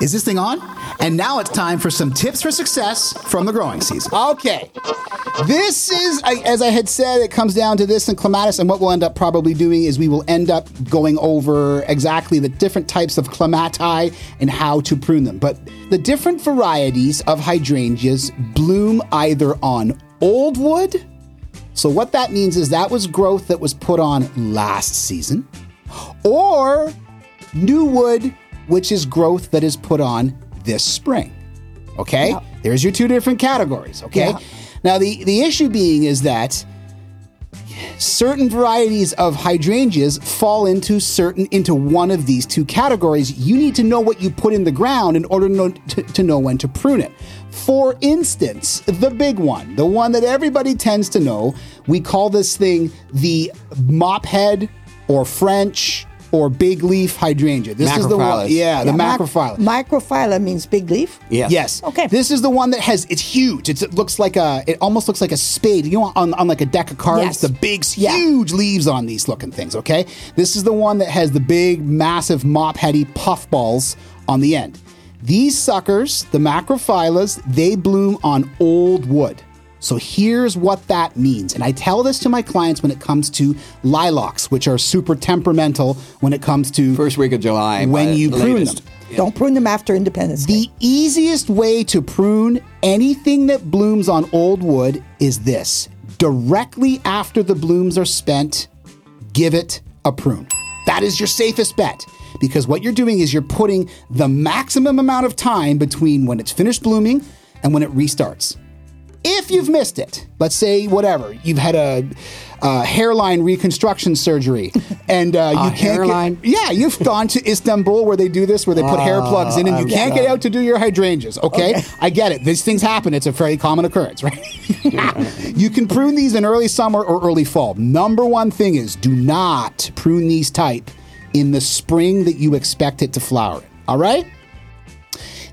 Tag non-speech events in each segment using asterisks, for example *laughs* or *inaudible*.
Is this thing on? And now it's time for some tips for success from the growing season. Okay. This is, as I had said, it comes down to this and clematis. And what we'll end up probably doing is we will end up going over exactly the different types of clematis and how to prune them. But the different varieties of hydrangeas bloom either on old wood. So, what that means is that was growth that was put on last season, or new wood, which is growth that is put on this spring. Okay? Yeah. There's your two different categories. Okay? Yeah. Now, the, the issue being is that certain varieties of hydrangeas fall into certain into one of these two categories you need to know what you put in the ground in order to know, to, to know when to prune it for instance the big one the one that everybody tends to know we call this thing the mop head or french or big leaf hydrangea this is the one yeah, the Mac- macrophyllus Macrophylla means big leaf. Yes. Yes. Okay. This is the one that has it's huge. It's, it looks like a it almost looks like a spade. You know on, on like a deck of cards, Yes. the big Yeah. huge leaves on these looking things, okay? This is the one that has the big massive mop heady puff balls on the end. These suckers, the macrophyllas, they bloom on old wood. So here's what that means. And I tell this to my clients when it comes to lilacs, which are super temperamental when it comes to First week of July. when you prune latest. them. Don't prune them after Independence Day. The easiest way to prune anything that blooms on old wood is this. Directly after the blooms are spent, give it a prune. That is your safest bet because what you're doing is you're putting the maximum amount of time between when it's finished blooming and when it restarts. If you've missed it, let's say whatever, you've had a, hairline reconstruction surgery *laughs* and uh, you can't hairline? Get, yeah, you've gone to Istanbul where they do this, where they put hair plugs in, and you I've can't got get out to do your hydrangeas. Okay? I get it. These things happen. It's a very common occurrence, right? *laughs* *laughs* you can prune these in early summer or early fall. Number one thing is do not prune these type in the spring that you expect it to flower. All right?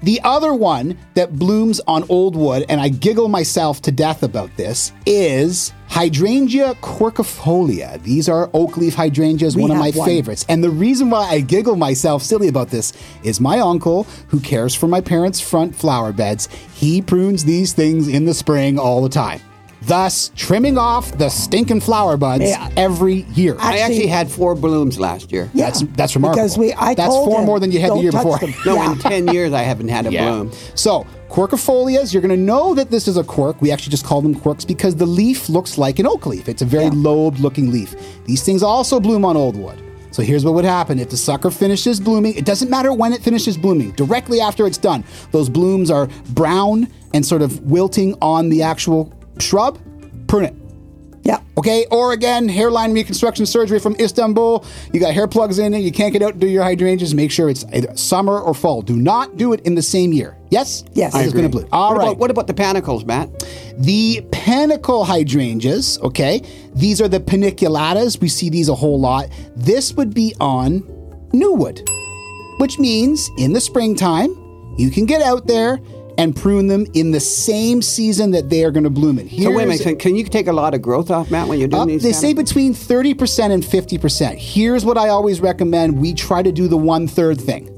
The other one that blooms on old wood, and I giggle myself to death about this, is Hydrangea quercifolia. These are oak leaf hydrangeas, We one of my one. favorites. And the reason why I giggle myself silly about this is my uncle, who cares for my parents' front flower beds, he prunes these things in the spring all the time. Thus, trimming off the stinking flower buds Yeah. every year. I actually Actually- had four blooms last year. Yeah. That's that's remarkable. Because we, I that's told four him, more than you had the "Don't year touch before. them." No, Yeah. in 10 years I haven't had a bloom. So, quercifolias, you're going to know that this is a quirk. We actually just call them quirks because the leaf looks like an oak leaf. It's a very Yeah. lobed looking leaf. These things also bloom on old wood. So here's what would happen if the sucker finishes blooming. It doesn't matter when it finishes blooming. Directly after it's done, those blooms are brown and sort of wilting on the actual shrub. Prune it. Yeah. Okay, or again, hairline reconstruction surgery from Istanbul. You got hair plugs in it. You can't get out and do your hydrangeas. Make sure it's either summer or fall. Do not do it in the same year. Yes. Yes. I is going to bloom. All what, right. about, what about the panicles, Matt? The panicle hydrangeas, okay, these are the paniculatas. We see these a whole lot. This would be on new wood, which means in the springtime, you can get out there and prune them in the same season that they are going to bloom in. So wait a Here's- minute. so Can you take a lot of growth off, Matt, when you're doing uh, these? they say of- between 30% and 50%. Here's what I always recommend we try to do the one third thing.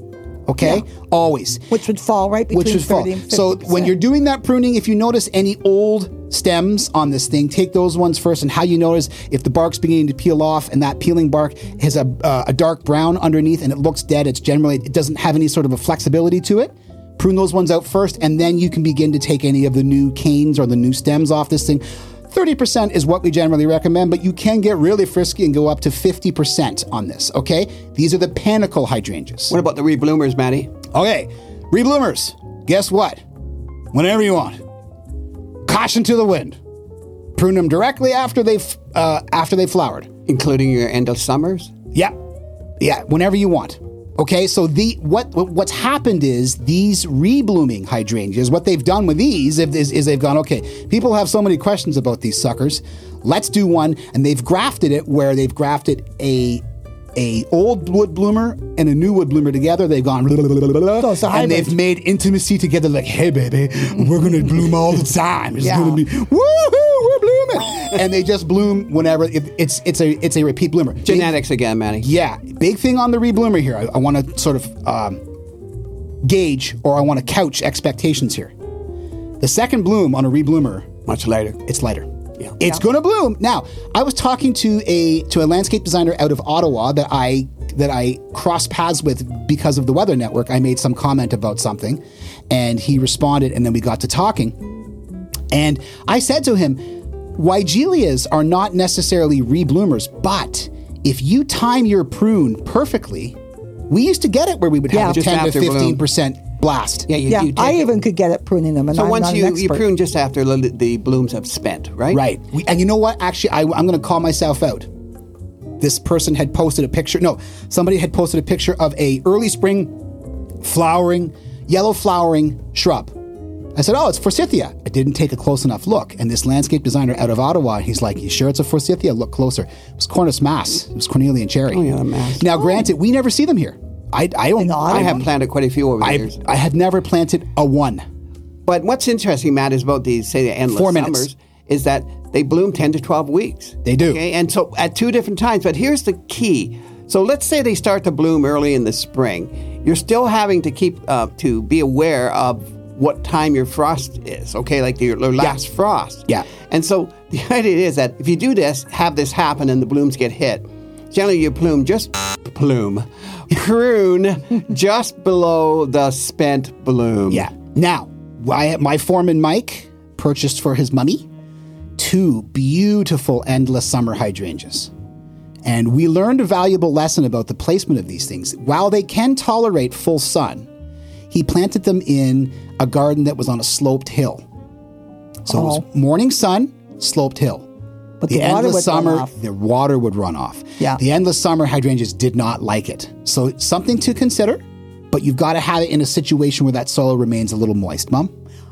Okay? Always. Which would fall right between Which would fall. 30 and 50%. So when you're doing that pruning, if you notice any old stems on this thing, take those ones first. And how you notice if the bark's beginning to peel off and that peeling bark has a, uh, a dark brown underneath and it looks dead, it's generally, it doesn't have any sort of a flexibility to it. Prune those ones out first, and then you can begin to take any of the new canes or the new stems off this thing. 30% is what we generally recommend, but you can get really frisky and go up to 50% on this, okay? These are the panicle hydrangeas. What about the rebloomers, Matty? Okay, rebloomers, guess what? Whenever you want. Caution to the wind. Prune them directly after they've uh, after they flowered. Including your end of summers? Yeah, yeah, whenever you want. Okay, so the what what- what's happened is these reblooming hydrangeas. What they've done with these is, is, they've gone okay. People have so many questions about these suckers. Let's do one, and they've grafted it where they've grafted a a old wood bloomer and a new wood bloomer together. They've gone So it's a and they've made intimacy together. Like, hey baby, we're gonna bloom all the time. It's Yeah. gonna be woohoo, we're blooming, and they just bloom whenever. It, it's it's a it's a repeat bloomer. They- Genetics again, Matty. yeah, big thing on the rebloomer here. I, I want to sort of um, gauge or I want to couch expectations here. The second bloom on a rebloomer, Much lighter. it's lighter. Yeah. It's going to bloom. Now, I was talking to a to a landscape designer out of Ottawa that I that I crossed paths with because of the Weather Network. I made some comment about something, and he responded, and then we got to talking. And I said to him, Weigelas are not necessarily rebloomers, but if you time your prune perfectly, we used to get it where we would have Yeah. a Just 10 to after bloom. 15 percent blast. Yeah, you, Yeah, you take I it- even could get it pruning them, and So I'm once not you, an you prune just after the, the blooms have spent, right? Right. We, and you know what? Actually, I, I'm going to call myself out. This person had posted a picture. No, somebody had posted a picture of a early spring flowering, yellow flowering shrub. I said, "Oh, it's forsythia." I didn't take a close enough look, and this landscape designer out of Ottawa, he's like, "You sure it's a forsythia? Look closer." It was Cornus mas. It was Cornelian cherry. Oh yeah, mas. Now, granted, we never see them here. I, I don't. I have planted quite a few over the I, years. I have never planted a one. But what's interesting, Matt, is about these, say, the endless Four minutes. summers, is that they bloom 10 to 12 weeks. They do. Okay, and so at two different times. But here's the key. So let's say they start to bloom early in the spring. You're still having to keep, uh, to be aware of what time your frost is, okay, like your, your last frost. Yeah. And so *laughs* the idea is that if you do this, have this happen and the blooms get hit, generally you plume just plume, *laughs* prune just below the spent bloom. Yeah. Now, I, my foreman Mike purchased for his money two beautiful endless summer hydrangeas. And we learned a valuable lesson about the placement of these things. While they can tolerate full sun, he planted them in a garden that was on a sloped hill. So it was morning sun, sloped hill. But the, the water endless summer, the water would run off. Yeah. The endless summer hydrangeas did not like it. So something to consider, but you've got to have it in a situation where that soil remains a little moist, Mom.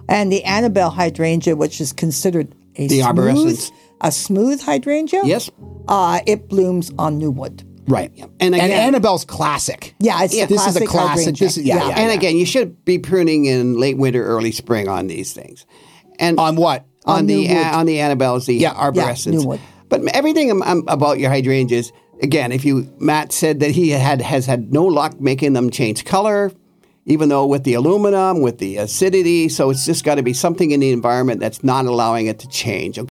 and the Annabelle hydrangea, which is considered a The smooth, a smooth hydrangea. Yes. uh, it blooms on new wood. Right. And again- Annabelle's classic. Yeah, it's Yeah, this is a classic. This is, yeah, Yeah. yeah, and again, you should be pruning in late winter, early spring on these things. And on what? on, On the uh, on the Annabelles, the Yeah. wood. But everything about your hydrangeas, again, if you Matt said that he had has had no luck making them change color, even though with the aluminum, with the acidity, so it's just got to be something in the environment that's not allowing it to change.